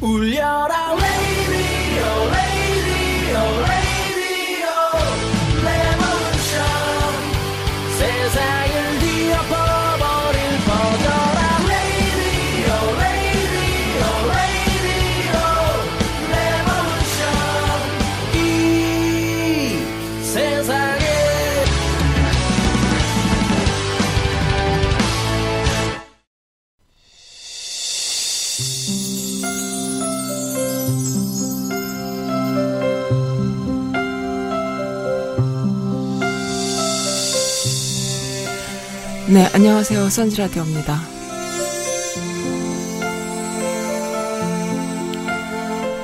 울려라 레이디오 네, 안녕하세요. 선지라디오입니다.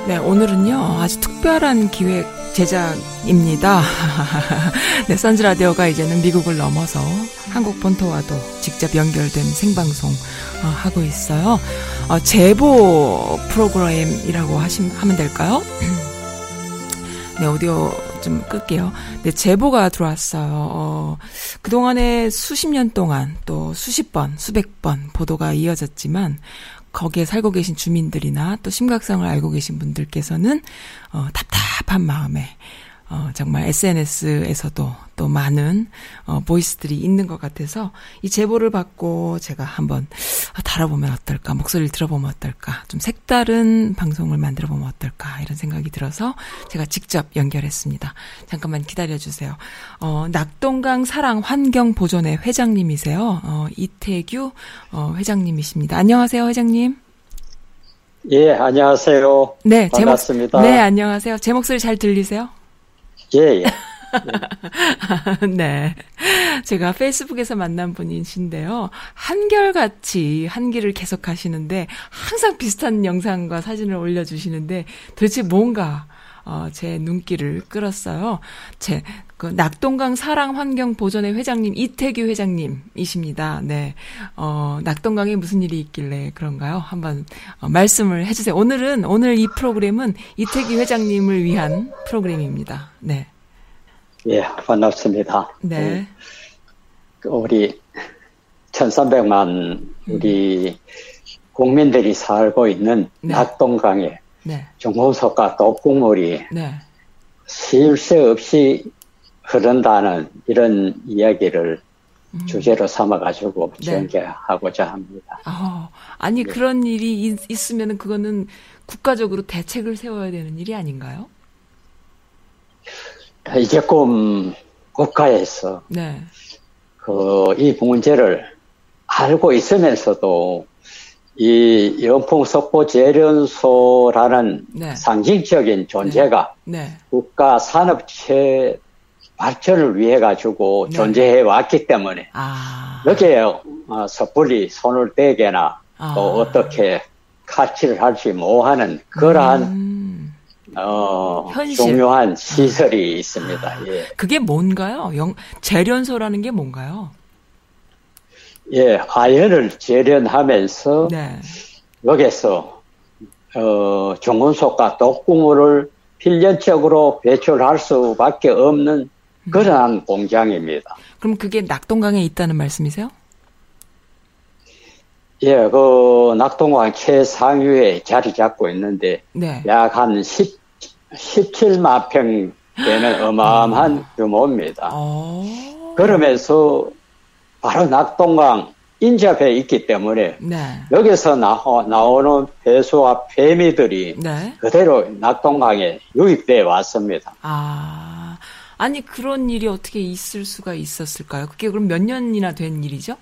네, 오늘은요, 아주 특별한 기획 제작입니다. 네, 선지라디오가 이제는 미국을 넘어서 한국 본토와도 직접 연결된 생방송 어, 하고 있어요. 어, 제보 프로그램이라고 하시, 하면 될까요? 네, 오디오 좀 끌게요. 네, 제보가 들어왔어요. 어, 그동안에 수십 년 동안 또 수십 번, 수백 번 보도가 이어졌지만 거기에 살고 계신 주민들이나 또 심각성을 알고 계신 분들께서는 어, 답답한 마음에 어, 정말 SNS에서도 또 많은 어, 보이스들이 있는 것 같아서 이 제보를 받고 제가 한번 아, 달아보면 어떨까, 목소리를 들어보면 어떨까, 좀 색다른 방송을 만들어 보면 어떨까 이런 생각이 들어서 제가 직접 연결했습니다. 잠깐만 기다려 주세요. 어, 낙동강 사랑 환경 보존회 회장님이세요. 어, 이태규 어, 회장님이십니다. 안녕하세요, 회장님. 예, 안녕하세요. 네, 제 목- 반갑습니다. 네, 안녕하세요. 제 목소리 잘 들리세요? 예, 예. 네. 제가 페이스북에서 만난 분이신데요. 한결같이 한길을 계속 하시는데 항상 비슷한 영상과 사진을 올려주시는데 도대체 뭔가 어, 제 눈길을 끌었어요. 제, 그, 낙동강 사랑환경보존회 회장님, 이태규 회장님이십니다. 네. 어, 낙동강에 무슨 일이 있길래 그런가요? 한번, 어, 말씀을 해주세요. 오늘은, 오늘 이 프로그램은 이태규 회장님을 위한 프로그램입니다. 네. 예, 반갑습니다. 네. 그 우리 1300만 우리 국민들이 살고 있는 네. 낙동강에 네. 중금속과 독국물이 네. 쉴새 없이 흐른다는 이런 이야기를 주제로 삼아가지고 네. 전개하고자 합니다. 아, 아니 네. 그런 일이 있, 있으면 그거는 국가적으로 대책을 세워야 되는 일이 아닌가요? 이제끔 국가에서 네. 그이 문제를 알고 있으면서도 이 연풍석보 재련소라는 네. 상징적인 존재가 네. 국가 산업체 발전을 위해 가지고 네. 존재해 왔기 때문에 아. 여기에 어, 섣불리 손을 대거나 아. 또 어떻게 칼질을 할지 뭐하는 그러한 음, 어, 현실. 중요한 시설이 있습니다. 예. 그게 뭔가요? 영, 재련소라는 게 뭔가요? 예, 아연을 재련하면서 네. 여기서 어, 중금속과 독극물을 필연적으로 배출할 수밖에 없는 그러한 공장입니다. 그럼 그게 낙동강에 있다는 말씀이세요? 예, 그 낙동강 최상위에 자리 잡고 있는데 네. 약한 10, 17만 평 되는 어마어마한 규모입니다. 어. 그러면서 바로 낙동강 인접해 있기 때문에 네. 여기서 나오, 나오는 폐수와 폐미들이 네. 그대로 낙동강에 유입돼 왔습니다. 아. 아니 그런 일이 어떻게 있을 수가 있었을까요? 그게 그럼 몇 년이나 된 일이죠?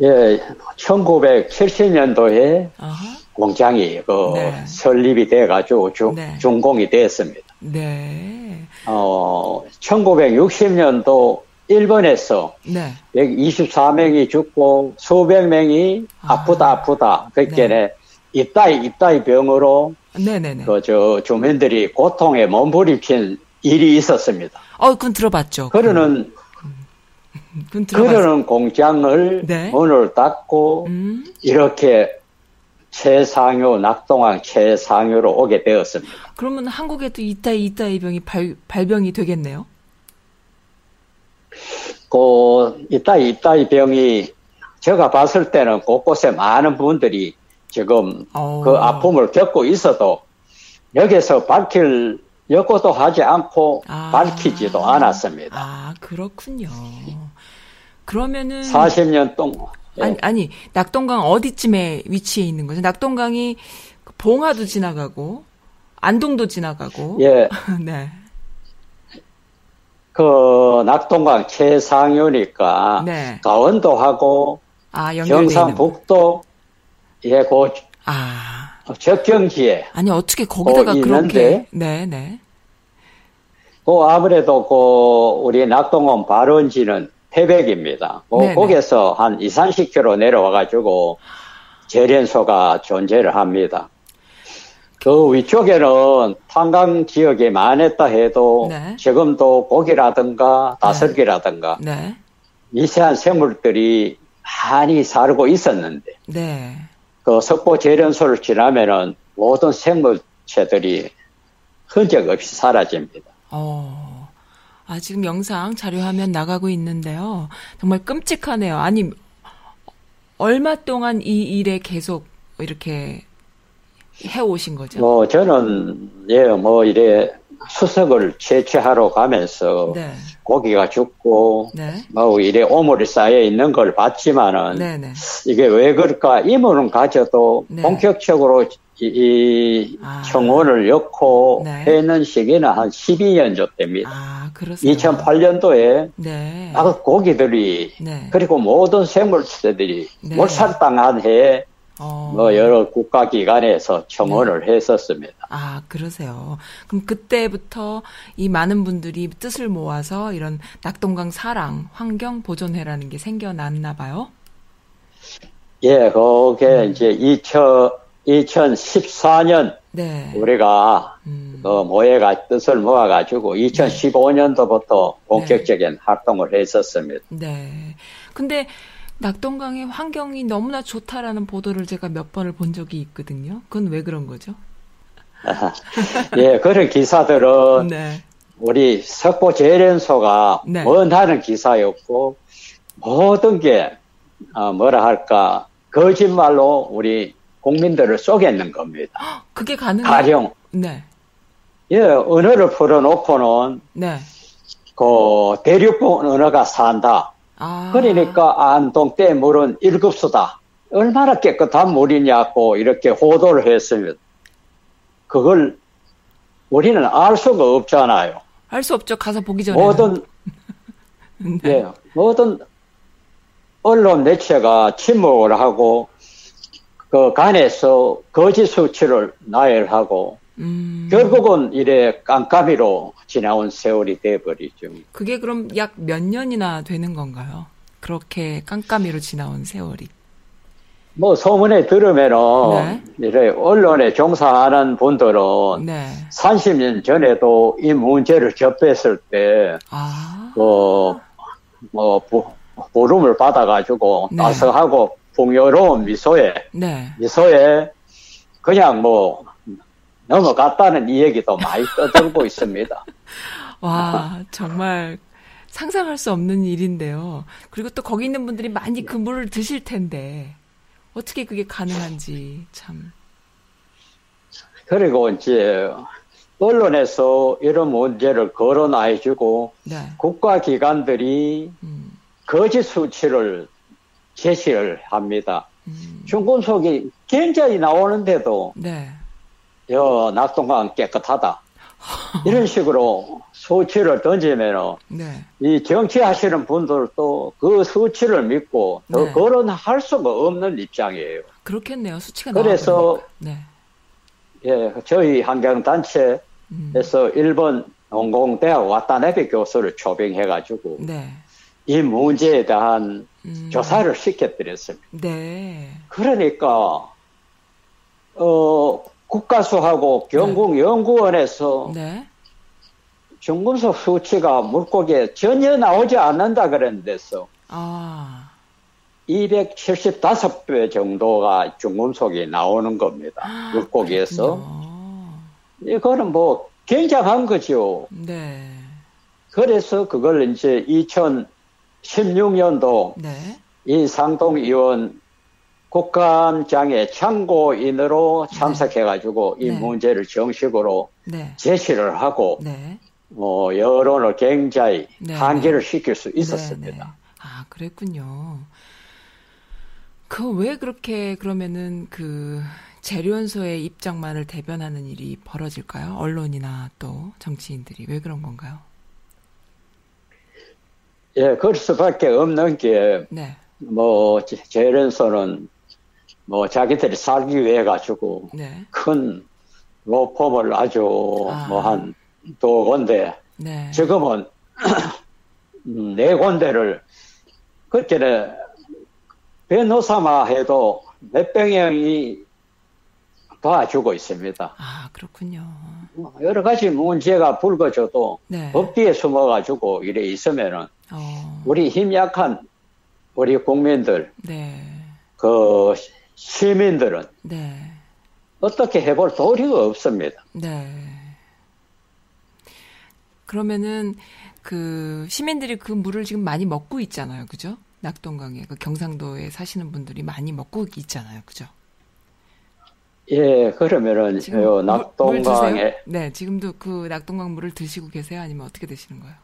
예, 1970년도에 아하. 공장이 그 네. 설립이 돼가지고 중, 네. 준공이 됐습니다. 네. 어, 1960년도 일본에서 네. 124명이 죽고 수백 명이 아. 아프다 아프다 그렇게 이따이 이따이 병으로 네네네. 그저 주민들이 고통에 몸부림친 일이 있었습니다. 어, 그건 들어봤죠. 그러는 그건 들어봤어요. 그러는 공장을 네. 문을 닫고 음, 이렇게 최상효 낙동강 최상효로 오게 되었습니다. 그러면 한국에도 이따이 이따이 병이 발, 발병이 되겠네요. 그 이따이 이따이 병이 제가 봤을 때는 곳곳에 많은 분들이 지금 어. 그 아픔을 겪고 있어도 여기서 밝힐 여고도 하지 않고 아. 밝히지도 않았습니다. 아, 그렇군요. 그러면은 40년 동안 예. 아니, 아니 낙동강 어디쯤에 위치해 있는 거죠? 낙동강이 그 봉화도 지나가고 안동도 지나가고 예, 네. 그 낙동강 최상류니까 네. 강원도하고 아. 경상북도 예, 그 아. 적경지에 아니 어떻게 거기다가 어, 그렇게? 네, 네. 그 아무래도 그 우리 낙동원 발원지는 태백입니다. 그 네네. 거기서 한 2, 30km 내려와 가지고 재련소가 존재를 합니다. 그 위쪽에는 탄광 지역이 많았다 해도 네. 지금도 고기라든가 다슬기라든가 네. 미세한 생물들이 많이 살고 있었는데 네. 그 석보 재련소를 지나면은 모든 생물체들이 흔적 없이 사라집니다. 어. 아, 지금 영상 자료 화면 나가고 있는데요. 정말 끔찍하네요. 아니, 얼마 동안 이 일에 계속 이렇게 해오신 거죠? 뭐 저는 예 뭐 이래 수석을 채취하러 가면서 네. 고기가 죽고 네. 뭐 이래 오물이 쌓여 있는 걸 봤지만은 네네. 이게 왜 그럴까 이문은 가져도 네. 본격적으로 이, 이 아. 청원을 엮고 네. 했는 시기는 한 12년 전 됩니다. 아, 그렇습니다. 2008년도에 네. 아, 고기들이 네. 그리고 모든 생물체들이 네. 몰살당한 해에 어. 뭐 여러 국가기관에서 청원을 했었습니다. 아, 그러세요. 그럼 그때부터 이 많은 분들이 뜻을 모아서 이런 낙동강 사랑, 환경 보존회라는 게 생겨났나 봐요. 예, 그게 음. 이제 2000, 2014년 네. 우리가 음. 그 모여가 뜻을 모아가지고 2015년도부터 본격적인 활동을 했었습니다. 네. 근데 낙동강의 환경이 너무나 좋다라는 보도를 제가 몇 번을 본 적이 있거든요. 그건 왜 그런 거죠? 예, 그런 기사들은 네. 우리 석보 재련소가 네. 원하는 기사였고 모든 게 어, 뭐라 할까 거짓말로 우리 국민들을 속였는 겁니다. 그게 가능해요? 가령 네. 예, 언어를 풀어놓고는 네. 그 대륙본 언어가 산다. 아. 그러니까 안동 때 물은 1급수다. 얼마나 깨끗한 물이냐고 이렇게 호도를 했습니다. 그걸 우리는 알 수가 없잖아요. 알 수 없죠. 가서 보기 전에. 모든 네. 예, 모든 언론 매체가 침묵을 하고 그 간에서 거짓 수치를 나열하고 음. 결국은 이래 깜깜이로 지나온 세월이 돼버리죠. 그게 그럼 약 몇 년이나 되는 건가요? 그렇게 깜깜이로 지나온 세월이. 뭐 소문에 들으면은 이래 언론에 종사하는 분들은 네. 30년 전에도 이 문제를 접했을 때 아. 그, 뭐, 부, 부름을 받아가지고, 네. 따스하고 풍요로운 미소에, 네. 미소에, 그냥 뭐, 넘어갔다는 이 얘기도 많이 떠들고 있습니다. 와, 정말 상상할 수 없는 일인데요. 그리고 또 거기 있는 분들이 많이 그 물을 드실 텐데, 어떻게 그게 가능한지, 참. 그리고 이제, 언론에서 이런 문제를 거론해주고, 네. 국가기관들이 음, 거짓 수치를 제시를 합니다. 음, 중금속이 굉장히 나오는데도, 네. 여, 낙동강 깨끗하다. 이런 식으로 수치를 던지면은, 네. 이 정치하시는 분들도 그 수치를 믿고 더 네. 거론할 수가 없는 입장이에요. 그렇겠네요. 수치가 그래서. 네. 예, 저희 환경단체에서 음, 일본 농공대학 와타나베 교수를 초빙해가지고 네. 이 문제에 대한 음, 조사를 시켜드렸습니다. 네. 그러니까 어, 국가수하고 경국연구원에서 네. 중금속 수치가 물고기에 전혀 나오지 않는다 그랬는데서 아. 275배 정도가 중금속이 나오는 겁니다. 물고기에서. 그렇군요. 이거는 뭐 굉장한 거죠. 네. 그래서 그걸 이제 2016년도 네. 이 상동 의원 국감장에 참고인으로 참석해가지고 이 네. 문제를 정식으로 네. 제시를 하고 네. 뭐 여론을 굉장히 네, 환기를 시킬 수 네, 네. 있었습니다. 아, 그랬군요. 그 왜 그렇게 그러면은 그 재련소의 입장만을 대변하는 일이 벌어질까요? 언론이나 또 정치인들이 왜 그런 건가요? 예, 그럴 수밖에 없는 게 네. 뭐 재련소는 뭐 자기들이 살기 위해 가지고 네. 큰 로펌을 아주 아. 뭐한두 군데 네. 지금은 음, 네 군데를 그때는 변호사만 해도 몇백 명이 도와주고 있습니다. 아, 그렇군요. 뭐 여러 가지 문제가 불거져도 네. 법 뒤에 숨어가지고 이래 있으면은 어. 우리 힘 약한 우리 국민들 네. 그 시민들은 네. 어떻게 해볼 도리가 없습니다. 네. 그러면은 그 시민들이 그 물을 지금 많이 먹고 있잖아요. 그죠? 낙동강에 그 경상도에 사시는 분들이 많이 먹고 있잖아요. 그죠? 예, 그러면은 지금 요 물- 물 낙동강에 드세요? 네, 지금도 그 낙동강 물을 드시고 계세요? 아니면 어떻게 드시는 거예요?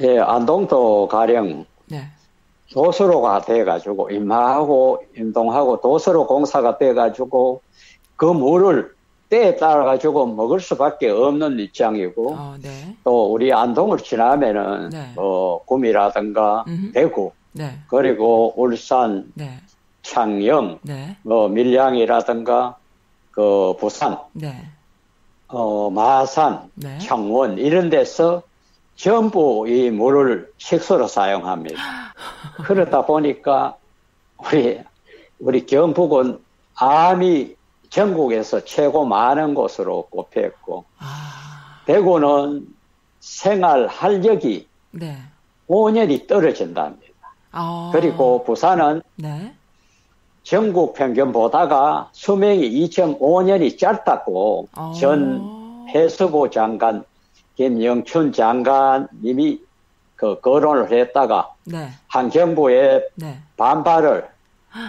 예, 안동도 가령 네. 도서로가 돼가지고 임하고 임동하고 도서로 공사가 돼가지고 그 물을 때에 따라 가지고 먹을 수밖에 없는 입장이고 어, 네. 또 우리 안동을 지나면은 네. 뭐 구미라든가 음흠. 대구 네. 그리고 울산, 네. 창녕, 네. 뭐 밀양이라든가 그 부산, 네. 어 마산, 네. 창원 이런 데서 전부 이 물을 식수로 사용합니다. 그러다 보니까 우리 우리 경북은 암이 전국에서 최고 많은 곳으로 꼽혔고 아. 대구는 생활 활력이 네. 5년이 떨어진답니다. 아. 그리고 부산은 네. 전국 평균 보다가 수명이 2.5년이 짧다고 어. 전 해수부 장관 김영춘 장관님이 그 거론을 했다가 네. 환경부에 네. 반발을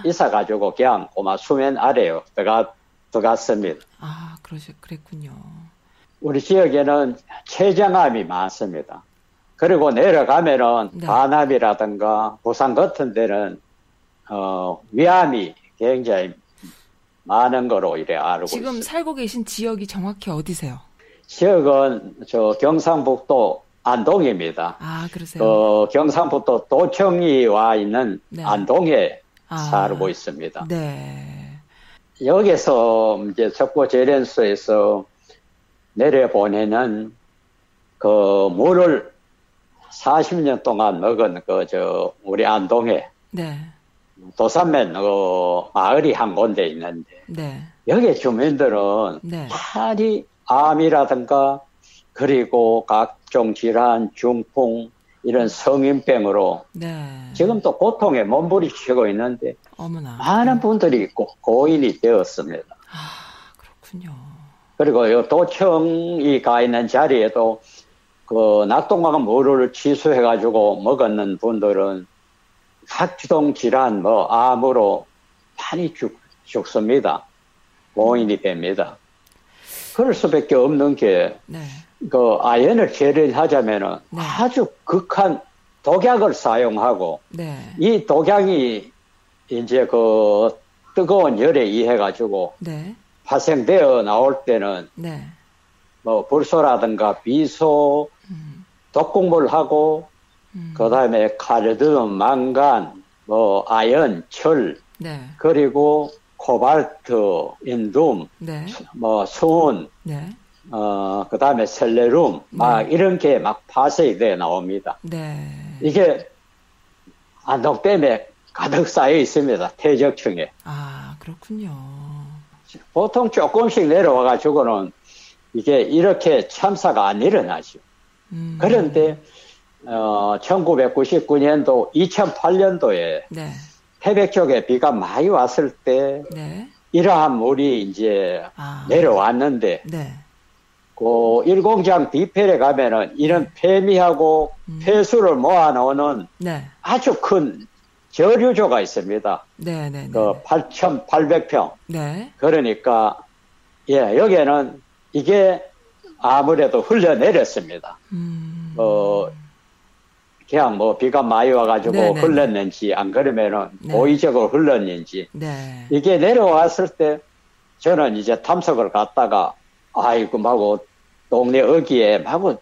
있어가지고 그냥 고마 수면 아래요 들어가 들어갔습니다. 아, 그러시 그랬군요. 우리 지역에는 췌장암이 많습니다. 그리고 내려가면은 네. 반암이라든가 부산 같은 데는 어 위암이 굉장히 많은 거로 이래 알고 지금 있습니다. 살고 계신 지역이 정확히 어디세요? 지역은 저 경상북도 안동입니다. 아, 그러세요. 그 경상북도 도청이 와 있는 네. 안동에 아. 살고 있습니다. 네. 여기서 이제 석고 재련소에서 내려보내는 그 물을 40년 동안 먹은 그 저 우리 안동에 네. 도산면 그 마을이 한 군데 있는데 네. 여기 주민들은 네. 많이 암이라든가 그리고 각종 질환, 중풍 이런 성인병으로 네. 지금도 고통에 몸부림치고 있는데 어머나. 많은 분들이 고, 고인이 되었습니다. 아, 그렇군요. 그리고 이 도청이 가 있는 자리에도 그 낙동강 물을 취수해 가지고 먹었는 분들은 각종 질환, 뭐 암으로 많이 죽, 죽습니다. 고인이 됩니다. 그럴 수밖에 없는 게 네. 그 아연을 재련하자면은 네. 아주 극한 독약을 사용하고 네. 이 독약이 이제 그 뜨거운 열에 의해 가지고 네. 발생되어 나올 때는 네. 뭐 불소라든가 비소, 음. 독극물하고 음. 그 다음에 칼륨, 망간, 뭐 아연, 철 네. 그리고 코발트, 인둠, 네. 뭐 수은, 네. 어 그 다음에 셀레룸 막 이런 게 막 파쇄이 돼 나옵니다. 네. 이게 안동 댐에 가득 쌓여 있습니다. 퇴적층에. 아, 그렇군요. 보통 조금씩 내려와 가지고는 이게 이렇게 참사가 안 일어나죠. 음. 그런데 어 1999년도 2008년도에 네. 태백 쪽에 비가 많이 왔을 때 네. 이러한 물이 이제 아. 내려왔는데 네. 그 일공장 뒤편에 가면은 이런 폐미하고 음. 폐수를 모아놓는 네. 아주 큰 저류조가 있습니다. 네, 네, 네. 그 8,800평. 네. 그러니까 예 여기에는 이게 아무래도 흘려내렸습니다. 음. 어 그냥 뭐 비가 많이 와가지고 네네네. 흘렀는지 안 그러면은 네. 고의적으로 흘렀는지 네. 이게 내려왔을 때 저는 이제 탐석을 갔다가 아이고 마구 동네 어귀에 마구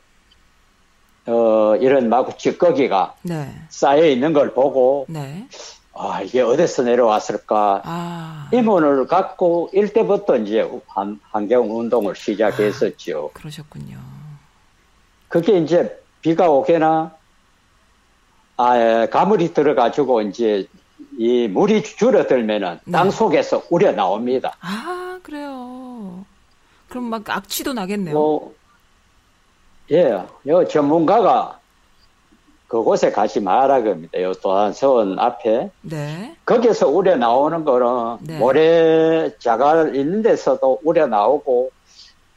어 이런 마구 찌꺼기가 네. 쌓여 있는 걸 보고 네. 아 이게 어디서 내려왔을까 아. 이문을 갖고 일때부터 이제 환, 환경 운동을 시작했었죠. 그러셨군요. 그게 이제 비가 오게나 아 예, 가물이 들어가지고 이제 이 물이 줄어들면은 네. 땅 속에서 우려 나옵니다. 아, 그래요. 그럼 막 악취도 나겠네요. 뭐, 예, 요 전문가가 그곳에 가지 마라 겁니다. 요 도안서원 앞에. 네. 거기서 우려 나오는 거는 네. 모래 자갈 있는 데서도 우려 나오고,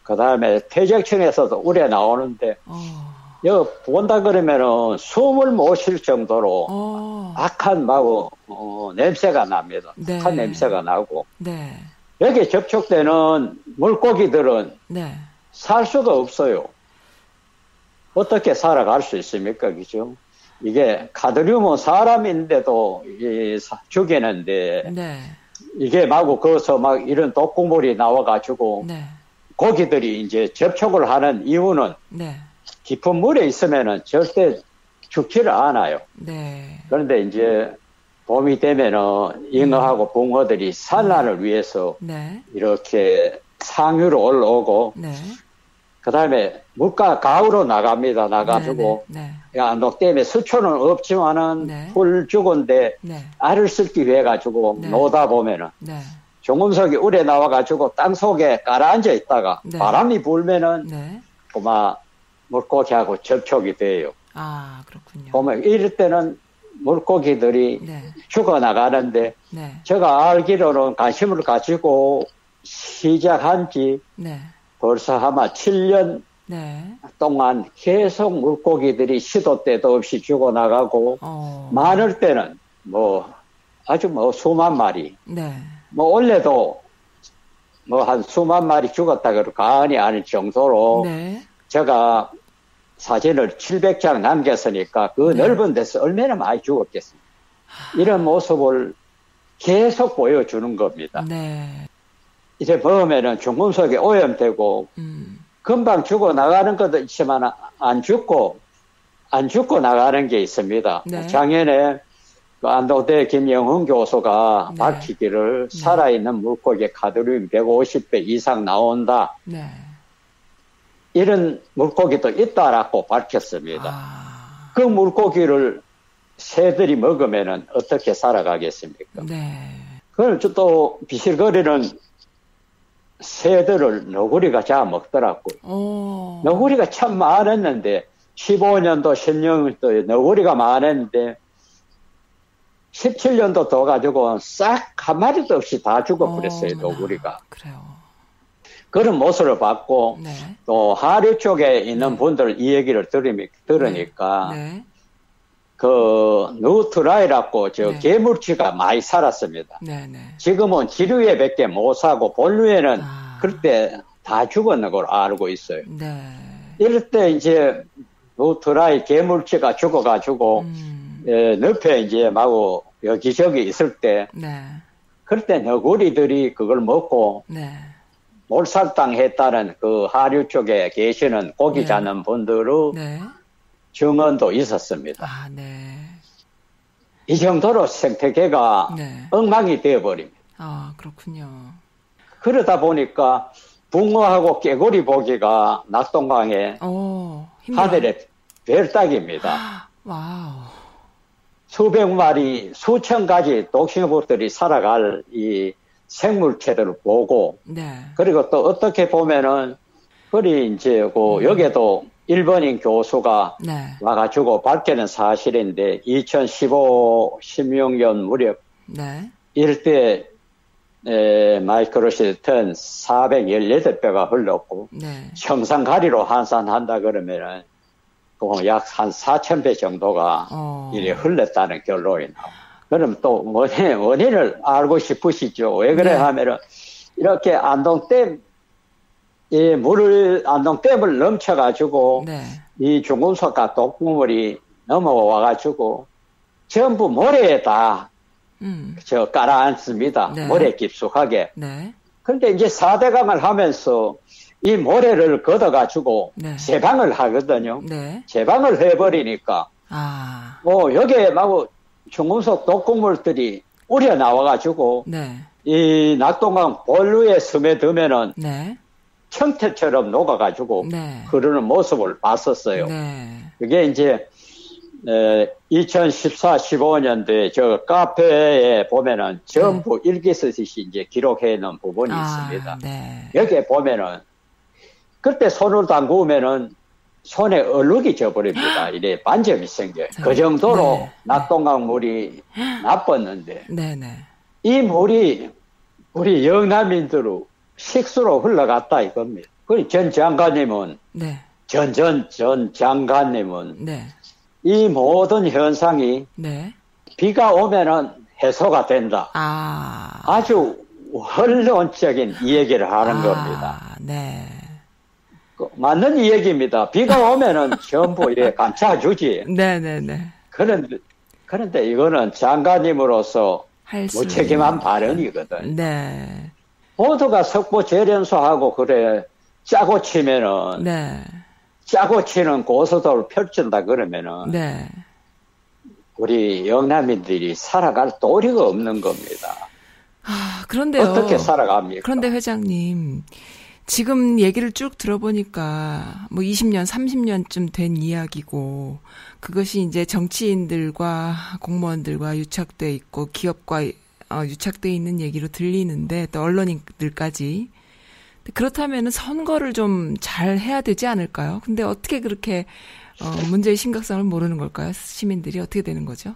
그 다음에 퇴적층에서도 우려 나오는데, 어. 여 본다 그러면은 숨을 못 쉴 정도로 어. 악한 마구 어, 냄새가 납니다. 네. 악한 냄새가 나고 네. 여기 접촉되는 물고기들은 네. 살 수가 없어요. 어떻게 살아갈 수 있습니까, 그죠? 이게 카드뮴은 사람인데도 이 사- 죽이는데 네. 이게 마구 거기서 막 이런 독극물이 나와가지고 네. 고기들이 이제 접촉을 하는 이유는 네. 깊은 물에 있으면은 절대 죽지를 않아요. 네. 그런데 이제 봄이 되면은 잉어하고 붕어들이 산란을 위해서 네. 이렇게 상류로 올라오고 네. 그 다음에 물가 가으로 나갑니다. 나가지고 네. 야너 때문에 수초는 없지만은 네. 풀 죽은데 네. 알을 쓸기 위해 가지고 네. 노다 보면은 네. 종금석이 울에 나와 가지고 땅 속에 깔아앉아 있다가 네. 바람이 불면은 네. 그마 물고기하고 접촉이 돼요. 아, 그렇군요. 보면 이럴 때는 물고기들이 네. 죽어나가는데 네. 제가 알기로는 관심을 가지고 시작한 지 네. 벌써 아마 7년 네. 동안 계속 물고기들이 시도 때도 없이 죽어나가고 어. 많을 때는 뭐 아주 뭐 수만 마리 네. 뭐 원래도 뭐 한 수만 마리 죽었다 그러 가언이 아닐 정도로 네. 제가 사진을 700장 남겼으니까 그 네. 넓은 데서 얼마나 많이 죽었겠습니까. 이런 모습을 계속 보여주는 겁니다. 네. 이제 보면은 중금속에 오염되고 음. 금방 죽어 나가는 것도 있지만 안 죽고 안 죽고 나가는 게 있습니다. 네. 작년에 그 안동대 김영훈 교수가 네. 밝히기를 네. 살아있는 물고기 카드뮴 150배 이상 나온다. 네. 이런 물고기도 있다라고 밝혔습니다. 아. 그 물고기를 새들이 먹으면은 어떻게 살아가겠습니까? 네. 그걸 또 비실거리는 새들을 너구리가 잡아먹더라고요. 어. 너구리가 참 많았는데 15년도 16년도 너구리가 많았는데 17년도 더 가지고 싹 한 마리도 없이 다 죽어버렸어요 어머나. 너구리가 그래요. 그런 모습을 봤고 네. 또 하류 쪽에 있는 네. 분들 이 얘기를 들으니, 들으니까 네. 그 누트라이라고 저 네. 개물치가 많이 살았습니다. 네. 네. 지금은 지류에 밖에 못 사고 본류에는 아. 그때 다 죽었는 걸 알고 있어요. 네. 이럴 때 이제 누트라이 개물치가 죽어가지고 음. 예, 늪에 이제 마구 여기저기 있을 때 네. 그럴 때 너구리들이 그걸 먹고 네. 몰살당 했다는 그 하류 쪽에 계시는 고기 네. 잡는 분들의 네. 증언도 있었습니다. 아, 네. 이 정도로 생태계가 네. 엉망이 되어버립니다. 아, 그렇군요. 그러다 보니까 붕어하고 깨구리 보기가 낙동강에. 하늘의 별따기입니다. wow. 수백 마리, 수천 가지 동식물들이 살아갈 이 생물체를 보고 네. 그리고 또 어떻게 보면은 그리 이제 그 여기에도 일본인 교수가 네. 와가지고 밝히는 사실인데 2015, 16년 무렵 네. 때 에, 마이크로시튼 418배가 흘렀고 네. 청산가리로 환산한다 그러면은 약한 4천 배 정도가 어. 이래 흘렀다는 결론이 나와. 그럼 또 원인, 원인을 알고 싶으시죠. 왜 그래 네. 하면은 이렇게 안동댐, 이 물을, 안동댐을 넘쳐가지고 네. 이 중금속과 독극물이 넘어와가지고 전부 모래에다 음. 저 깔아앉습니다. 네. 모래 깊숙하게. 네. 그런데 이제 사대강을 하면서 이 모래를 걷어가지고 네. 제방을 하거든요. 네. 제방을 해버리니까 아. 뭐 여기에 막 중금속 독극물들이 우려 나와가지고 네. 이 낙동강 본루에 스며들면은 네. 청태처럼 녹아가지고 네. 흐르는 모습을 봤었어요. 네. 그게 이제 2014, 15년도에 저 카페에 보면은 전부 일기 쓰듯이 이제 기록해 놓은 부분이 있습니다. 네. 여기에 보면은 그때 손을 담그면은 손에 얼룩이 져버립니다. 이래 반점이 생겨요. 그 정도로 네. 낙동강 물이 나빴는데 네. 네. 이 물이 우리 영남인들로 식수로 흘러갔다 이겁니다. 그리 전 장관님은 네. 전전 전 장관님은 네. 이 모든 현상이 네. 비가 오면은 해소가 된다. 아. 아주 원론적인 이야기를 하는 아, 겁니다. 네. 그 맞는 이야기입니다. 비가 오면은 전부 이래 감싸주지. 네, 네, 네. 그런데, 그런데 이거는 장관님으로서. 무책임한 발언이거든. 네. 모두가 석보 재련소하고 그래 짜고 치면은 네. 짜고 치는 고속도를 펼친다 그러면은 네. 우리 영남인들이 살아갈 도리가 없는 겁니다. 아, 그런데요. 어떻게 살아갑니까? 그런데 회장님, 지금 얘기를 쭉 들어보니까 뭐 20년, 30년쯤 된 이야기고 그것이 이제 정치인들과 공무원들과 유착돼 있고 기업과 어, 유착돼 있는 얘기로 들리는데 또 언론인들까지 그렇다면 선거를 좀 잘 해야 되지 않을까요? 근데 어떻게 그렇게 어, 문제의 심각성을 모르는 걸까요? 시민들이 어떻게 되는 거죠?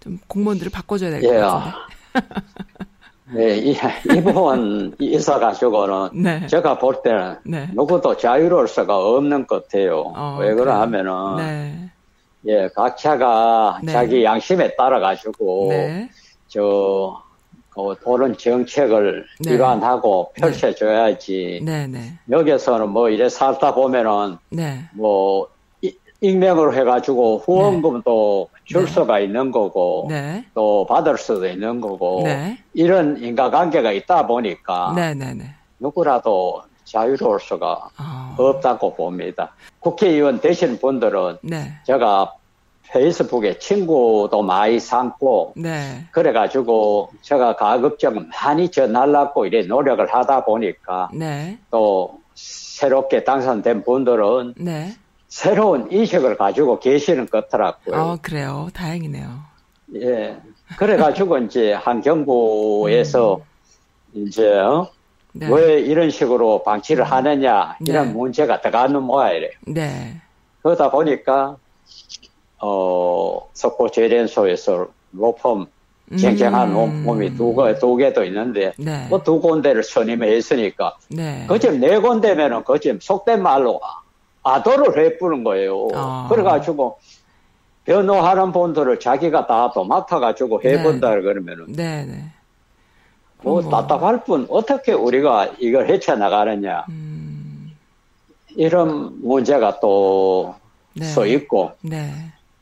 좀 공무원들을 바꿔줘야 될것 예. 같은데. 네, 이, 이 부분 있어 가지고는 네. 제가 볼 때는 네. 누구도 자유로울 수가 없는 것 같아요. 어, 왜? 그러 하면은 네. 예 각자가 네. 자기 양심에 따라 가지고 네. 저 그, 옳은 정책을 네. 일환하고 펼쳐줘야지. 네, 네. 여기서는 뭐 이래 살다 보면은 네. 뭐 이- 익명으로 해가지고 후원금도 줄 네. 수가 있는 거고 네. 또 받을 수도 있는 거고 네. 이런 인과관계가 있다 보니까. 누구라도 자유로울 수가 아. 없다고 봅니다. 국회의원 되신 분들은 네. 제가 페이스북에 친구도 많이 삼고 네. 그래가지고 제가 가급적 많이 전하려고 이래 노력을 하다 보니까 네. 또 새롭게 당선된 분들은 네. 새로운 인식을 가지고 계시는 것 같더라고요. 어, 그래요. 다행이네요. 예. 그래가지고 이제 한 경부에서 이제 어? 음. 네. 왜 이런 식으로 방치를 하느냐 이런 네. 문제가 들어가는 모양이래요. 네. 그러다 보니까 어 석고 재련소에서 로펌 쟁쟁한 음. 몸이 두, 개- 두 개도 있는데 네. 뭐두 군데를 선임했으니까 네. 그집 네 군데면은 그집 속된 말로 아도를 해부는 거예요. 아. 그래가지고 변호하는 분들을 자기가 다 도맡아가지고 해본다 그러면은 네, 네. 뭐 어머. 답답할 뿐 어떻게 우리가 이걸 헤쳐나가느냐 음. 이런 문제가 또 네. 서 있고 네.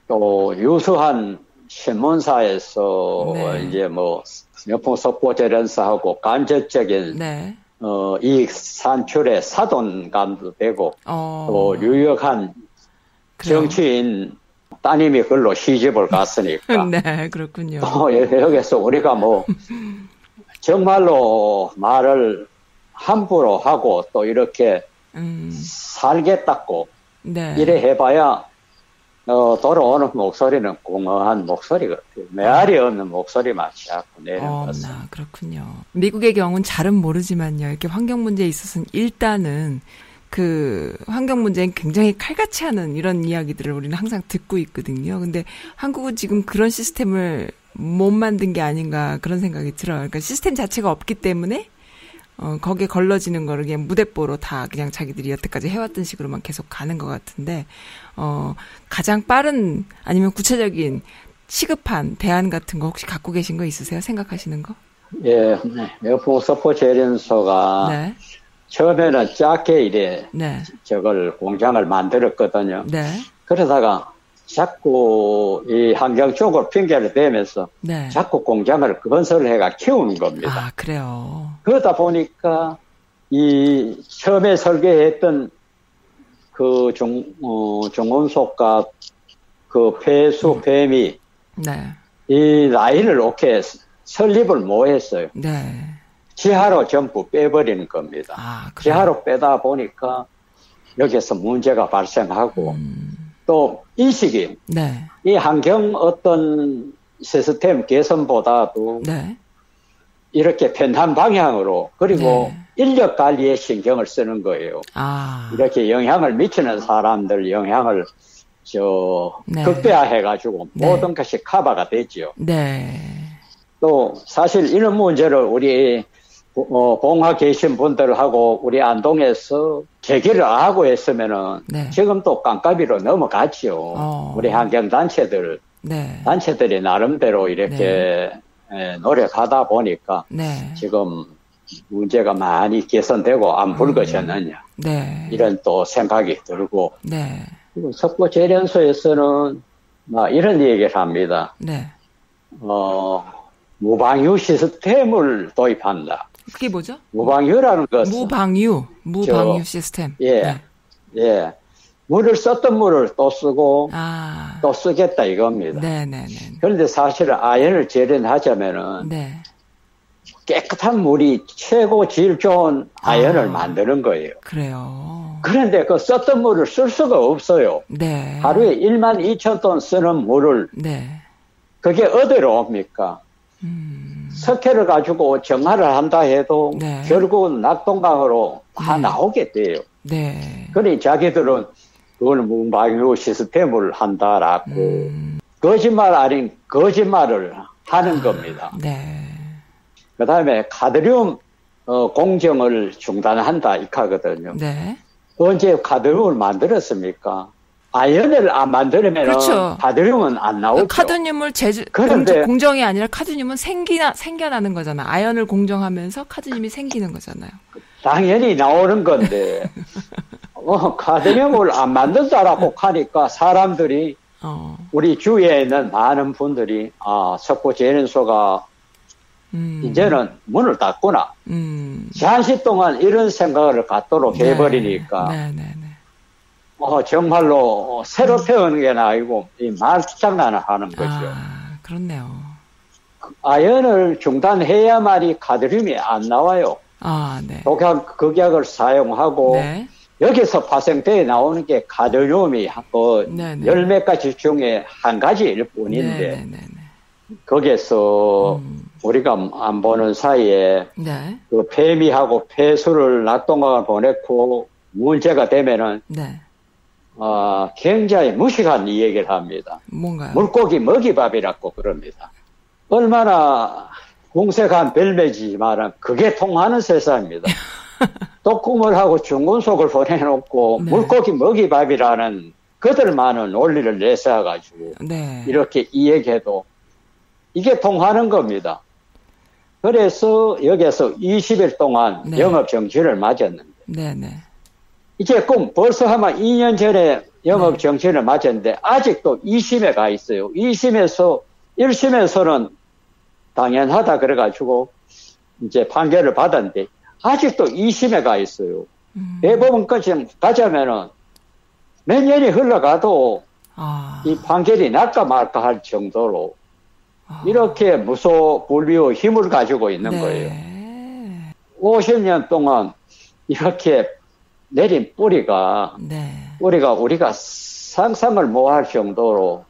또 유수한 신문사에서 네. 이제 뭐 여풍 속보재련사하고 간접적인 네. 어, 이익 산출에 사돈감도 되고 어. 또 유력한 그래요. 정치인 따님이 글로 시집을 갔으니까 네, 그렇군요. 또 여기서 우리가 뭐 정말로 말을 함부로 하고 또 이렇게 음. 살겠다고 네. 이래 해봐야 어, 돌아오는 목소리는 공허한 목소리 같아요. 메아리 없는 목소리만 자꾸 내는 것은. 어나 그렇군요. 미국의 경우는 잘은 모르지만요. 이렇게 환경 문제에 있어서는 일단은 그 환경 문제는 굉장히 칼같이 하는 이런 이야기들을 우리는 항상 듣고 있거든요. 근데 한국은 지금 그런 시스템을 못 만든 게 아닌가 그런 생각이 들어요. 그러니까 시스템 자체가 없기 때문에 어, 거기에 걸러지는 거를 그냥 무대뽀로 다 그냥 자기들이 여태까지 해왔던 식으로만 계속 가는 것 같은데, 어, 가장 빠른 아니면 구체적인 시급한 대안 같은 거 혹시 갖고 계신 거 있으세요? 생각하시는 거? 예, 명풍석포 재련소가 네. 처음에는 작게 이래 네. 저걸 공장을 만들었거든요. 네. 그러다가 자꾸 이 환경 쪽으로 핑계를 대면서 네. 자꾸 공장을 건설해가 키우는 겁니다. 아, 그래요. 그러다 보니까 이 처음에 설계했던 그 종, 어, 종원속과 그 폐수, 폐미 네. 이 라인을 이렇게 설립을 못 했어요. 네. 지하로 전부 빼버리는 겁니다. 아. 지하로 빼다 보니까 여기서 문제가 발생하고 음, 또 인식이 네. 이 환경 어떤 시스템 개선보다도 네. 이렇게 편한 방향으로 그리고 네. 인력 관리에 신경을 쓰는 거예요. 아. 이렇게 영향을 미치는 사람들 영향을 저 네. 극대화해가지고 네. 모든 것이 커버가 되지요. 네. 또 사실 이런 문제를 우리 어, 봉화 계신 분들하고 우리 안동에서 제기를 안 하고 했으면은 네. 지금 또 깜깜이로 넘어갔지요. 어. 우리 환경 단체들 네. 단체들이 나름대로 이렇게 에, 노력하다 보니까 네. 지금 문제가 많이 개선되고 안 불거졌느냐 네. 이런 또 생각이 들고 네. 그리고 석고 재련소에서는 막 이런 얘기를 합니다. 네. 어, 무방유 시스템을 도입한다. 그게 뭐죠? 무방유라는 것은 무방유. 무방유 저- 시스템. 예, 네. 예, 물을 썼던 물을 또 쓰고 아. 또 쓰겠다 이겁니다. 네, 네, 네. 그런데 사실은 아연을 재련하자면은 네. 깨끗한 물이 최고 질 좋은 아연을 아. 만드는 거예요. 그래요. 그런데 그 썼던 물을 쓸 수가 없어요. 네. 하루에 1만 2천 톤 쓰는 물을 네. 그게 어디로 옵니까? 음. 석회를 가지고 정화를 한다 해도 네. 결국은 낙동강으로 다 네. 나오게 돼요. 네. 그러니 자기들은 그걸 무방유 시스템을 한다라고 음. 거짓말 아닌 거짓말을 하는 겁니다. 네. 그 다음에 카드뮴 어, 공정을 중단한다 이카거든요. 네. 언제 카드뮴을 만들었습니까? 아연을 안 만들면 그렇죠. 카드뮴은 안 나오죠. 카드뮴을 제주 그런데- 공정, 공정이 아니라 카드뮴은 생기나 생겨나는 거잖아. 아연을 공정하면서 카드뮴이 생기는 거잖아요. 당연히 나오는 건데 어, 카드뮴을 안 만든다라고 하니까 사람들이 어. 우리 주위에 있는 많은 분들이 아 석고 재련소가 음. 이제는 문을 닫구나. 음. 잠시 동안 이런 생각을 갖도록 해버리니까 네, 네, 네. 어, 정말로 어, 새로 태어난 게 아니고 이 말장난을 하는 거죠. 아, 그렇네요. 아연을 중단해야만이 카드뮴이 안 나와요. 아, 네. 독약 극약을 사용하고 네. 여기서 파생돼 나오는 게 네, 네. 열몇 가지 중에 한 가지일 뿐인데 네, 네, 네, 네. 거기에서 음. 우리가 안 보는 사이에 네. 그 폐미하고 폐수를 낙동강을 보냈고 문제가 되면은 네. 어, 굉장히 무식한 이 얘기를 합니다. 뭔가요? 물고기 먹이밥이라고 그럽니다. 얼마나 공색한 별매지만은 그게 통하는 세상입니다. 독국물 하고 중군속을 보내놓고 네. 물고기 먹이밥이라는 그들만은 논리를 내세워가지고 네. 이렇게 이야기해도 이게 통하는 겁니다. 그래서 여기서 20일 동안 네. 영업 정지를 맞았는데 네, 네. 이제 끔 벌써 아마 2년 전에 네. 영업 정지를 맞았는데 아직도 2심에 가 있어요. 2심에서 1심에서는 당연하다 그래가지고 이제 판결을 받았는데 아직도 2심에 가 있어요. 음. 대법원까지 가자면은 몇 년이 흘러가도 아. 이 판결이 날까 말까 할 정도로 아. 이렇게 무소 불비의 힘을 가지고 있는 네. 거예요. 50년 동안 이렇게 내린 뿌리가 네. 뿌리가 우리가 상상을 못할 정도로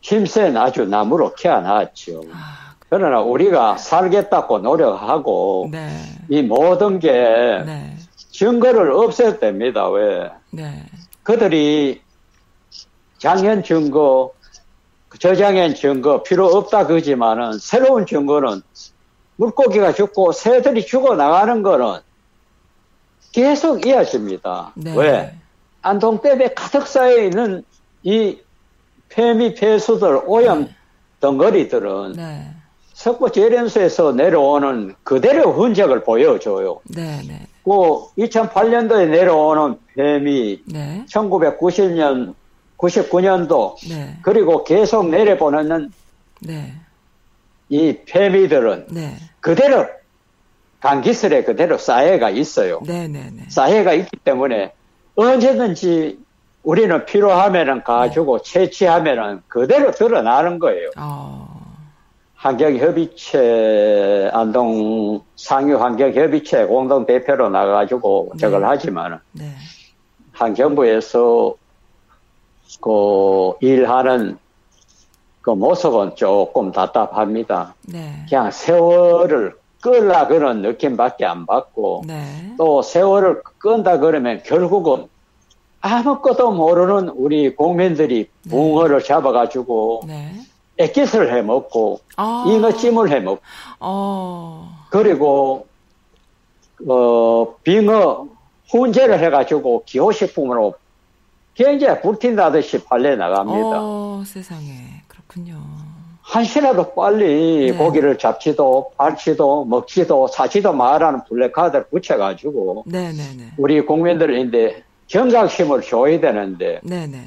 힘센 아주 나무로 키워놨죠. 아, 그러나 우리가 살겠다고 노력하고 네. 이 모든 게 네. 증거를 없앴답니다. 왜? 네. 그들이 장현 증거, 저장현 증거 필요 없다 그지만은 새로운 증거는 물고기가 죽고 새들이 죽어 나가는 거는 계속 이어집니다. 네. 왜? 안동댐에 가득 쌓여 있는 이 폐미 폐수들 오염 네. 덩어리들은 네. 석고 재련소에서 내려오는 그대로 흔적을 보여줘요. 네, 네. 그 2008년도에 내려오는 뱀이 네. 1990년, 99년도 네. 그리고 계속 내려보는 네. 이 뱀이들은 네. 그대로 강기슬에 그대로 쌓여가 있어요. 네, 네, 네. 쌓여가 있기 때문에 언제든지 우리는 필요하면은 가지고 채취하면은 그대로 드러나는 거예요. 어. 환경협의체 안동 상유 환경협의체 공동 대표로 나가지고 네. 저걸 하지만은 네. 환경부에서 그 일하는 그 모습은 조금 답답합니다. 네. 그냥 세월을 끌라 그런 느낌밖에 안 받고 네. 또 세월을 끈다 그러면 결국은 아무것도 모르는 우리 국민들이 네. 붕어를 잡아가지고 네. 액기스를 해 먹고 아. 잉어찜을 해 먹고 어. 그리고 어 빙어 훈제를 해가지고 기호식품으로 굉장히 불틴다듯이 팔려 나갑니다. 어, 세상에. 그렇군요. 한시라도 빨리 네. 고기를 잡지도 팔지도 먹지도 사지도 말하는 블랙카드를 붙여가지고 네, 네, 네. 우리 국민들인데 경각심을 줘야 되는데 네, 네.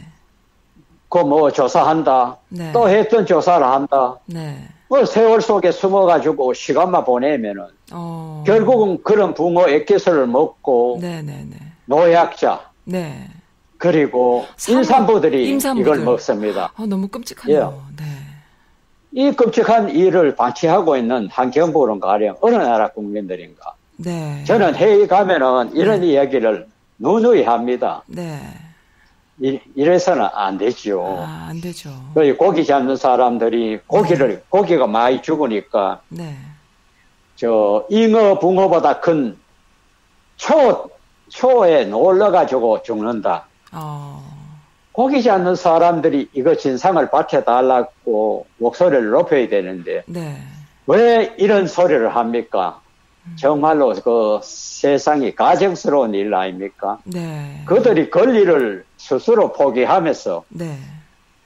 그뭐 조사한다 네. 또 했던 조사를 한다 네. 뭐 세월 속에 숨어가지고 시간만 보내면은 어. 결국은 그런 붕어 액기스를 먹고 네, 네, 네. 노약자 네. 그리고 산모, 임산부들이 임산부들. 이걸 먹습니다. 아, 너무 끔찍하네요. 네. 이 끔찍한 일을 방치하고 있는 환경부는 가령 어느 나라 국민들인가? 네. 저는 회의 가면은 이런 이야기를 누누이 합니다. 네. 이, 이래서는 안 되지요. 아, 안 되죠. 그 고기 잡는 사람들이 고기를 고기가 많이 죽으니까 네. 저 잉어 붕어보다 큰 초 초에 놀러 가지고 죽는다. 어. 고기 잡는 사람들이 이거 진상을 밝혀달라고 목소리를 높여야 되는데 네. 왜 이런 소리를 합니까? 정말로 그 세상이 가정스러운 일 아닙니까? 네. 그들이 권리를 스스로 포기하면서 네.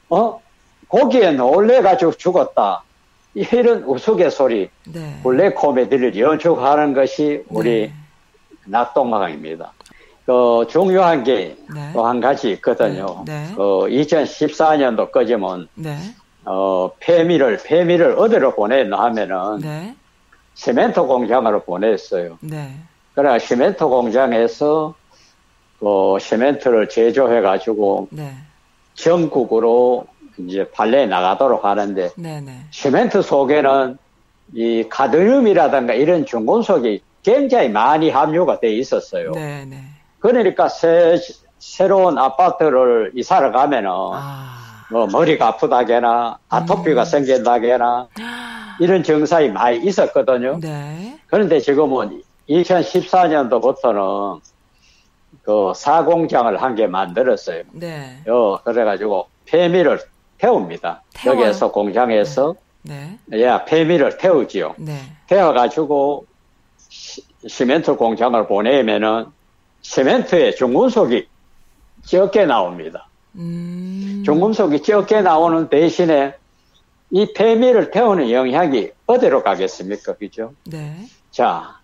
어 고기에 놀래가지고 죽었다. 이런 우스갯소리, 네. 블랙 코미디를 연출하는 것이 우리 네. 낙동강입니다. 그 중요한 게 또한 네. 가지 있거든요. 네, 네. 그 2014년도 끄지면 네. 어 폐미를 폐미를 어디로 보냈나 하면은 네. 시멘트 공장으로 보냈어요. 네. 그래 시멘트 공장에서 그 시멘트를 제조해 가지고 네. 전국으로 이제 판례 나가도록 하는데 네. 네. 시멘트 속에는 이 카드뮴이라든가 이런 중금속이 굉장히 많이 함유가 돼 있었어요. 네. 네. 그러니까 새, 새로운 아파트를 이사를 가면은 아. 뭐 머리가 아프다거나 아토피가 음. 생긴다거나 이런 증상이 많이 있었거든요. 네. 그런데 지금은 2014년도부터는 그 사공장을 한 개 만들었어요. 네. 요 그래가지고 폐미를 태웁니다. 태워요? 여기에서 공장에서 네. 야 폐미를 태우지요. 네. 태워가지고 시, 시멘트 공장을 보내면은 시멘트에 중금속이 적게 나옵니다. 음. 중금속이 적게 나오는 대신에 이 폐미를 태우는 영향이 어디로 가겠습니까? 그죠? 네. 자,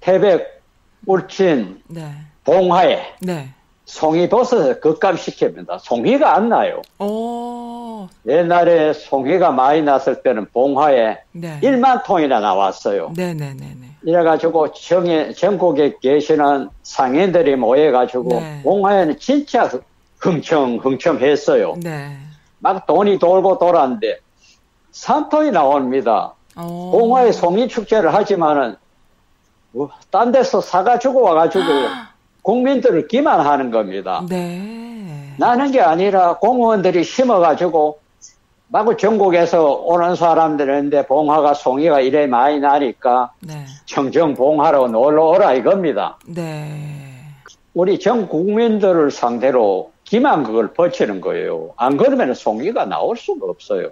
태백, 울진, 네. 봉화에 네. 송이버섯을 급감시킵니다. 송이가 안 나요. 오. 옛날에 송이가 많이 났을 때는 봉화에 네. 1만 통이나 나왔어요. 네, 네, 네, 네. 이래가지고 정에, 전국에 계시는 상인들이 모여가지고 네. 봉화에는 진짜 흥청 흥청했어요. 네. 막 돈이 돌고 돌았는데 3통이 나옵니다. 어. 봉화에 송이 축제를 하지만은 뭐, 딴 데서 사가지고 와가지고 국민들을 기만하는 겁니다. 네. 나는 게 아니라 공무원들이 심어가지고 마구 전국에서 오는 사람들인데 봉화가 송이가 이래 많이 나니까 네. 청정 봉화로 놀러 오라 이겁니다. 네. 우리 전 국민들을 상대로 기만극을 벌치는 거예요. 안 그러면 송이가 나올 수가 없어요.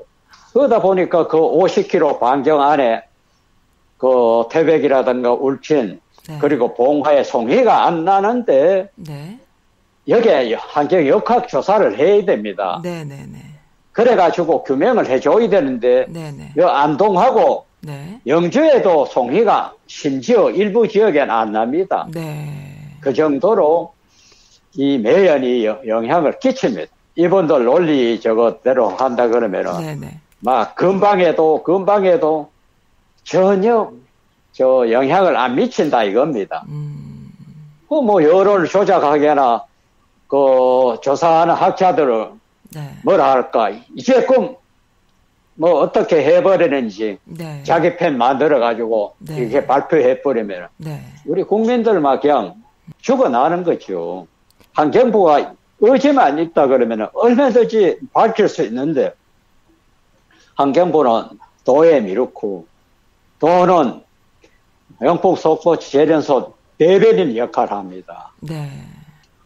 그러다 보니까 그 50km 반경 안에 그 태백이라든가 울진 네. 그리고 봉화에 송이가 안 나는데 네. 여기에 환경 역학 조사를 해야 됩니다. 네, 네, 네. 그래가지고 규명을 해줘야 되는데 네네. 요 안동하고 네. 영주에도 송이가 심지어 일부 지역엔 안 납니다. 네. 그 정도로 이 매연이 여- 영향을 끼칩니다. 이분들 논리 저것대로 한다 그러면은 네네. 막 근방에도 근방에도 전혀 저 영향을 안 미친다 이겁니다. 음. 그뭐 여론을 조작하거나 그 조사하는 학자들은 네. 뭐라 할까 이제끔 뭐 어떻게 해버리는지 네. 자기 편 만들어 가지고 네. 이렇게 발표해 버리면 네. 우리 국민들만 그냥 죽어나는 거죠. 환경부가 의지만 있다 그러면 얼마든지 밝힐 수 있는데 환경부는 도에 미루고 도는 영풍 속보 재련소 대변인 역할을 합니다. 네.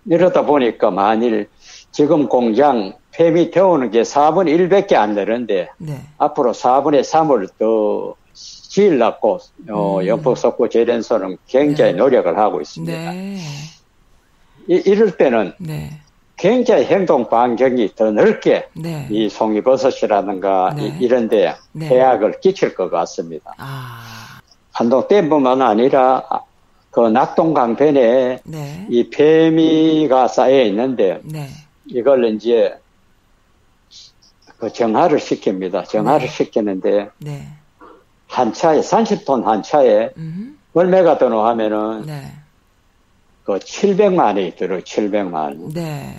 이러다 보니까 만일 지금 공장 폐미 태우는 게 4분의 1밖에 안 되는데 네. 앞으로 4분의 3을 더 지으려고 어, 음. 영풍석고 재련소는 굉장히 네. 노력을 하고 있습니다. 네. 이, 이럴 때는 네. 굉장히 행동 반경이 더 넓게 네. 이 송이버섯이라든가 네. 이, 런데 네. 해악을 끼칠 것 같습니다. 아. 한동 댐뿐만 아니라 그 낙동강변에 네. 이 폐미가 쌓여 있는데 네. 이걸 이제 그 정화를 시킵니다. 정화를 네. 시키는데 네. 한 차에 30톤 한 차에 음. 얼마가 네. 그 700만 원이 들어 700만 원. 네.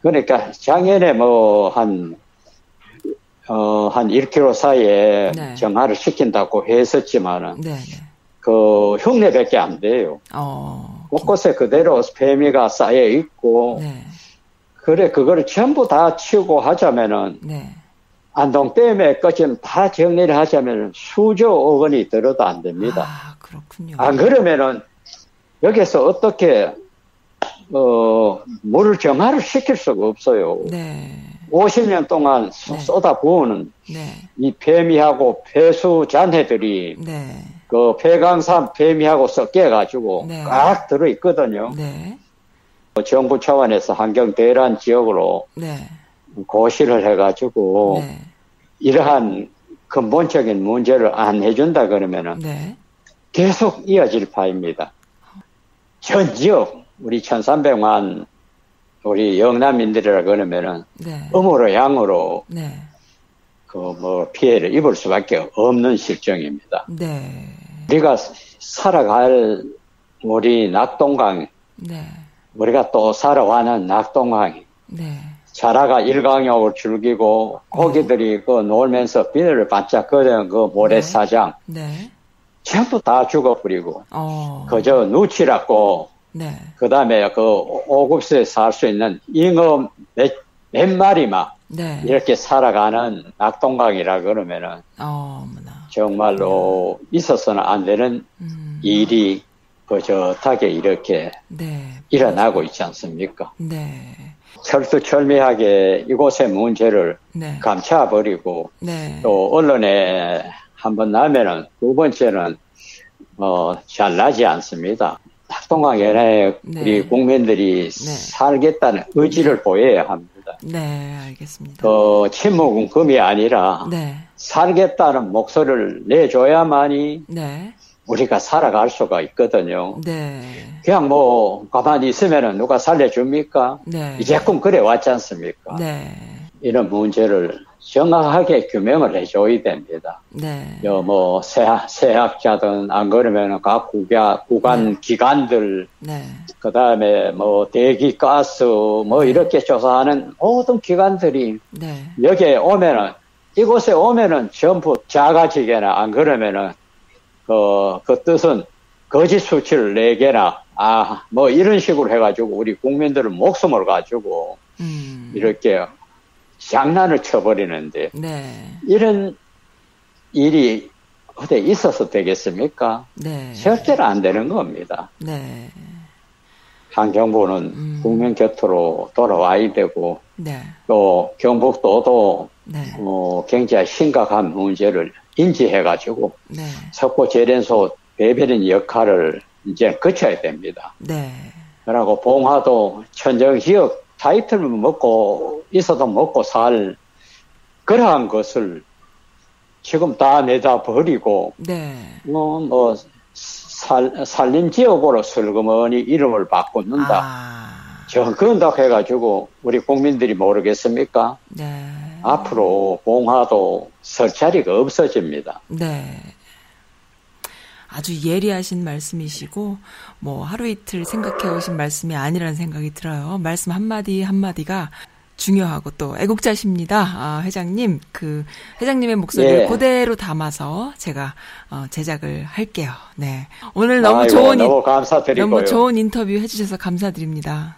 그러니까 작년에 뭐한 어, 한 1km 사이에 네. 정화를 시킨다고 했었지만은, 네. 네. 그 흉내밖에 안 돼요. 어. 곳곳에 그대로 폐미가 쌓여 있고, 네. 그래, 그거를 전부 다 치우고 하자면은, 네. 안동댐에 끝은 다 정리를 하자면 수조 억 원이 들어도 안 됩니다. 아, 그렇군요. 안 그러면은 여기서 어떻게 어 물을 정화를 시킬 수가 없어요. 네. 50년 동안 쏟- 네. 쏟아 부으는 네. 이 폐미하고 폐수 잔해들이 네. 그 폐강산 폐미하고 섞여 가지고 네. 꽉 들어 있거든요. 네. 정부 차원에서 환경 대란 지역으로 네. 고시를 해 가지고 네. 이러한 근본적인 문제를 안 해준다 그러면은 네. 계속 이어질 파입니다. 전 지역 우리 1,300만 우리 영남민들이라 그러면은 네. 음으로 양으로 네. 그뭐 피해를 입을 수밖에 없는 실정입니다. 네. 우리가 살아갈 우리 낙동강 네. 우리가 또 살아와는 낙동강이 네. 자라가 일광욕을 즐기고 고기들이 그 놀면서 비늘을 반짝 거리는 그 모래사장 네. 전부 다 죽어버리고 어. 그저 누치라고 네. 그 다음에 그 오급수에 살 수 있는 잉어 몇, 몇 마리만 네. 이렇게 살아가는 낙동강이라 그러면은 어머나. 정말로 있어서는 안 되는 음. 일이 그저하게 이렇게 네. 일어나고 있지 않습니까? 네. 철두철미하게 이곳의 문제를 네. 감춰버리고 네. 또 언론에 한 번 나면은 두 번째는 어 잘 나지 않습니다. 낙동강 연화에 네. 우리 국민들이 네. 살겠다는 의지를 보여야 합니다. 네. 알겠습니다. 그 침묵은 금이 아니라 네. 살겠다는 목소리를 내줘야만이 네. 우리가 살아갈 수가 있거든요. 네. 그냥 뭐 가만히 있으면은 누가 살려줍니까? 네. 이제끔 그래 왔지 않습니까? 네. 이런 문제를 정확하게 규명을 해줘야 됩니다. 네. 여, 뭐, 세학, 세학자든, 안 그러면 각 구가, 구간, 기관들, 네. 그 다음에 뭐, 대기, 가스, 뭐, 이렇게 조사하는 모든 기관들이 네. 여기에 오면은, 이곳에 오면은 전부 자가지게나, 안 그러면은, 그, 그 뜻은 거짓 수치를 내게나, 아, 뭐, 이런 식으로 해가지고 우리 국민들은 목숨을 가지고 음. 이렇게 장난을 쳐버리는데, 네. 이런 일이 어디 있어서 되겠습니까? 네. 절대로 안 되는 겁니다. 네. 환경부는 음. 국민 곁으로 돌아와야 되고 네. 또 경북도도 네. 어, 굉장히 심각한 문제를 인지해가지고 네. 석고 재련소 대변인 역할을 이제 거쳐야 됩니다. 네. 그러고 봉화도 천정 지역 타이틀을 먹고 있어도 먹고 살 그러한 것을 지금 다 내다 버리고 네. 뭐, 뭐 살, 산림 지역으로 슬그머니 이름을 바꾼다. 아, 저 그런다 해가지고 우리 국민들이 모르겠습니까? 네. 앞으로 봉화도 설 자리가 없어집니다. 네. 아주 예리하신 말씀이시고, 뭐, 하루 이틀 생각해 오신 말씀이 아니라는 생각이 들어요. 말씀 한마디 한마디가 중요하고 또 애국자십니다. 아, 회장님, 그, 회장님의 목소리를 예. 그대로 담아서 제가, 어, 제작을 할게요. 네. 오늘 너무 아이고, 좋은, 인- 너무 감사드리고요. 너무 좋은 인터뷰 해 주셔서 감사드립니다.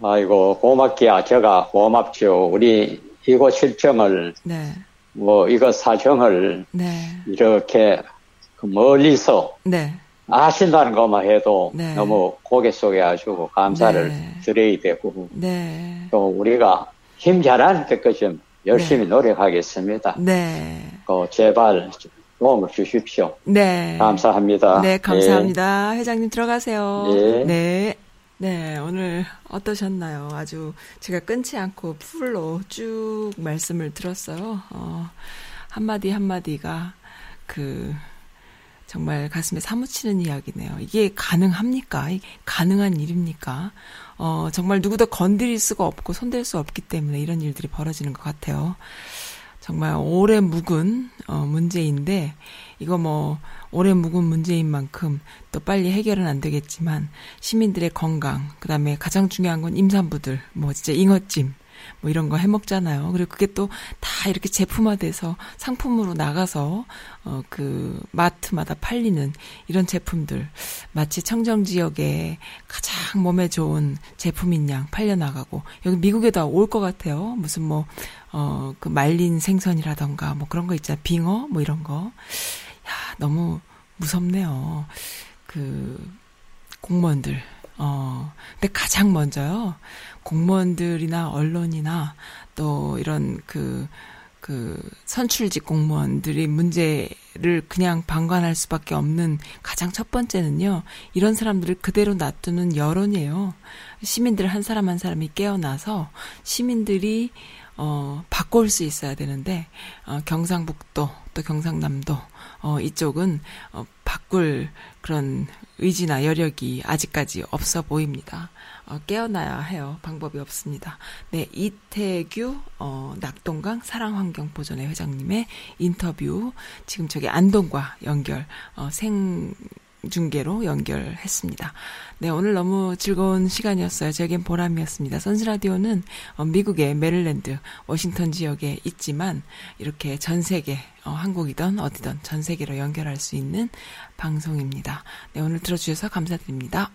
아이고 고맙기야 제가 고맙죠. 우리 이곳 실정을 네. 뭐 이거 사정을 네. 이렇게 그 멀리서 네. 아신다는 것만 해도 네. 너무 고개 속에 아주고 감사를 네. 드려야 되고 네. 또 우리가 힘 잘할 때까지 좀 열심히 노력하겠습니다. 네. 그 제발 도움을 주십시오. 네. 감사합니다. 네, 감사합니다. 회장님 들어가세요. 예. 네. 네, 오늘 어떠셨나요? 아주 제가 끊지 않고 풀로 쭉 말씀을 들었어요. 어, 한마디 한마디가 그, 정말 가슴에 사무치는 이야기네요. 이게 가능합니까? 가능한 일입니까? 어, 정말 누구도 건드릴 수가 없고 손댈 수 없기 때문에 이런 일들이 벌어지는 것 같아요. 정말 오래 묵은 어, 문제인데 이거 뭐 오래 묵은 문제인 만큼 또 빨리 해결은 안 되겠지만 시민들의 건강 그다음에 가장 중요한 건 임산부들 뭐 진짜 잉어찜 뭐 이런 거 해 먹잖아요. 그리고 그게 또 다 이렇게 제품화돼서 상품으로 나가서 어 그 마트마다 팔리는 이런 제품들 마치 청정 지역에 가장 몸에 좋은 제품인 양 팔려 나가고 여기 미국에도 올 것 같아요. 무슨 뭐 어 그 말린 생선이라던가 뭐 그런 거 있잖아 빙어 뭐 이런 거. 야 너무 무섭네요. 그 공무원들. 어, 근데 가장 먼저요, 공무원들이나 언론이나 또 이런 그, 그 선출직 공무원들이 문제를 그냥 방관할 수밖에 없는 가장 첫 번째는요, 이런 사람들을 그대로 놔두는 여론이에요. 시민들 한 사람 한 사람이 깨어나서 시민들이 어, 바꿀 수 있어야 되는데, 어, 경상북도, 또 경상남도, 어, 이쪽은, 어, 바꿀 그런 의지나 여력이 아직까지 없어 보입니다. 어, 깨어나야 해요. 방법이 없습니다. 네, 이태규, 어, 낙동강 사랑환경보존회 회장님의 인터뷰, 지금 저기 안동과 연결, 어, 생, 중계로 연결했습니다. 네, 오늘 너무 즐거운 시간이었어요. 제겐 보람이었습니다. 선스라디오는 어, 미국의 메릴랜드, 워싱턴 지역에 있지만 이렇게 전 세계, 어, 한국이든 어디든 전 세계로 연결할 수 있는 방송입니다. 네, 오늘 들어주셔서 감사드립니다.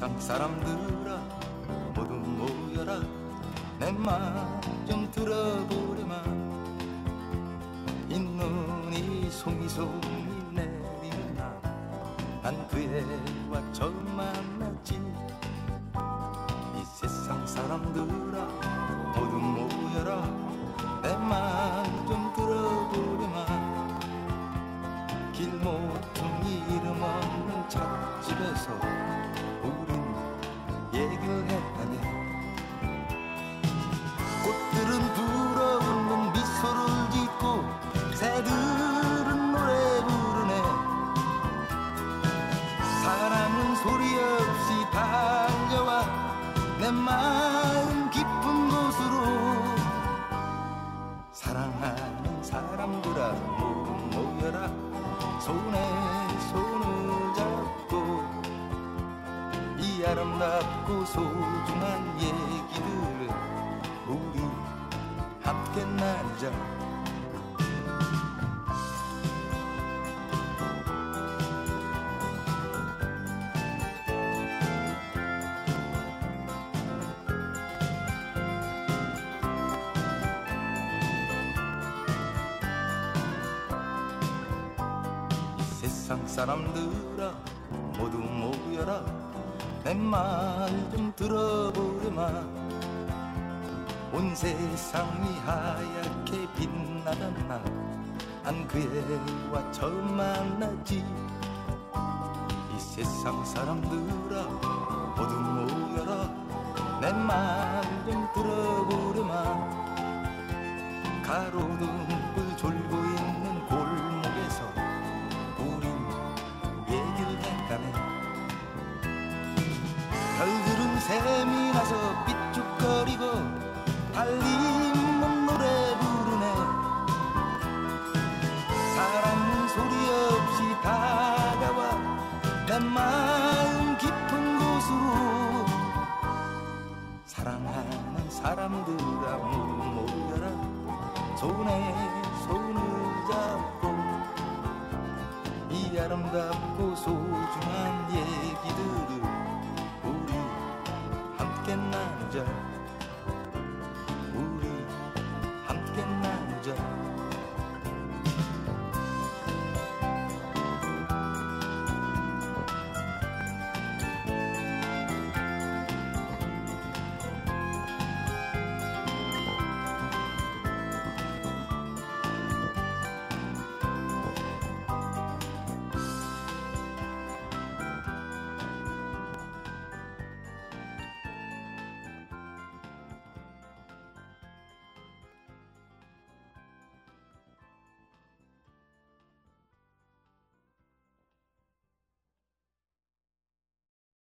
세상 사람들아 모두 모여라. 내 말 좀 들어보렴아 이 눈이 송이송이 내리는 날난 그애와 처음 만났지. 이 세상 사람들아 모두 모여라. 내말 사람들아 모두 모여라. 내 말 좀 들어보려마. 온 세상이 하얗게 빛나던 날난 그 애와 처음 만났지. 이 세상 사람들아 모두 모여라. 내 말 좀 들어보려마. 가로등 나서 삐죽거리고 달리는 노래 부르네. 사람은 소리 없이 다가와 내 마음 깊은 곳으로. 사랑하는 사람들아 모두 모여라. 손에 손을 잡고 이 아름답고 소중한 예